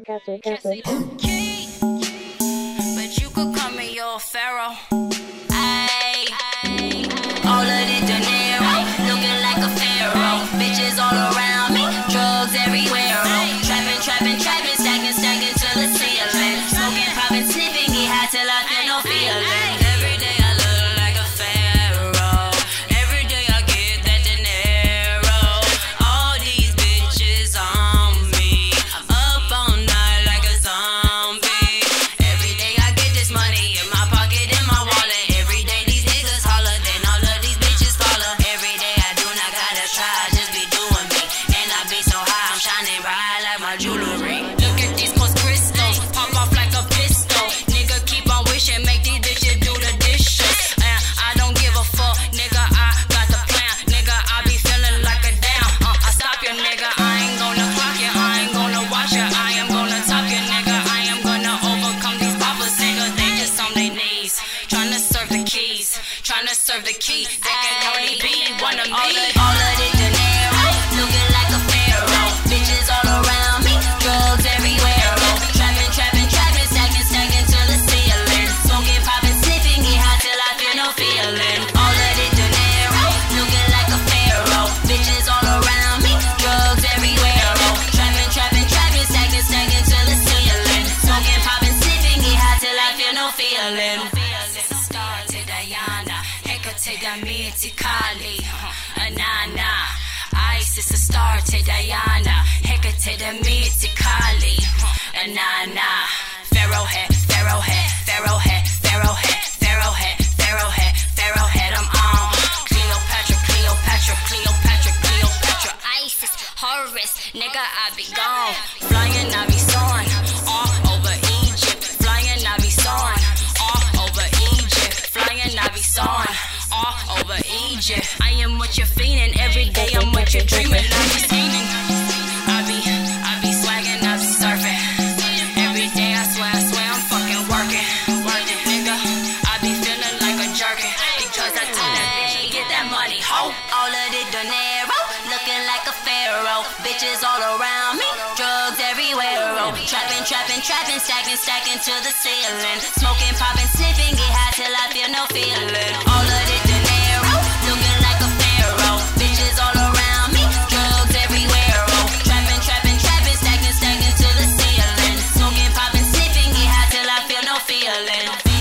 Castle, Castle. Key, but you could call me your pharaoh. To serve the. They can only be one of me. All of the dinero, looking like a pharaoh. Bitches all around me, drugs everywhere. Trapping, trapping, trapping, stacking, stacking to the ceiling. Smoking, popping, sniffing, get high till I feel no feeling. All of the dinero, looking like a pharaoh. Bitches all around me, drugs everywhere. Trapping, trapping, trapping, stacking, stacking to the ceiling. Smoking, popping, sniffing, get high till I feel no feeling. Demeter Kali, Inanna. Isis Astarte Diana, Hecate Demeter Kali, Inanna. Pharaoh head, Pharaoh head, Pharaoh head, Pharaoh head, Pharaoh head, Pharaoh head, Pharaoh head, I'm on. Cleopatra, Cleopatra, Cleopatra, Cleopatra, Isis, Horus, nigga, I be gone. Flying, I over I am what you're feeling every day. I'm what you're dreaming. I be scheming, I be, I be swagging, I be surfing. Every day I swear, I swear I'm fucking working, working, nigga. I be feeling like a jerkin because I told that bitch get that money, ho. All of the dinero, looking like a pharaoh. Bitches all around me, drugs everywhere. Oh. Trapping, trapping, trapping, stacking, stacking to the ceiling. Smoking, popping, sniffing, get high till I feel no feeling. Magdalena.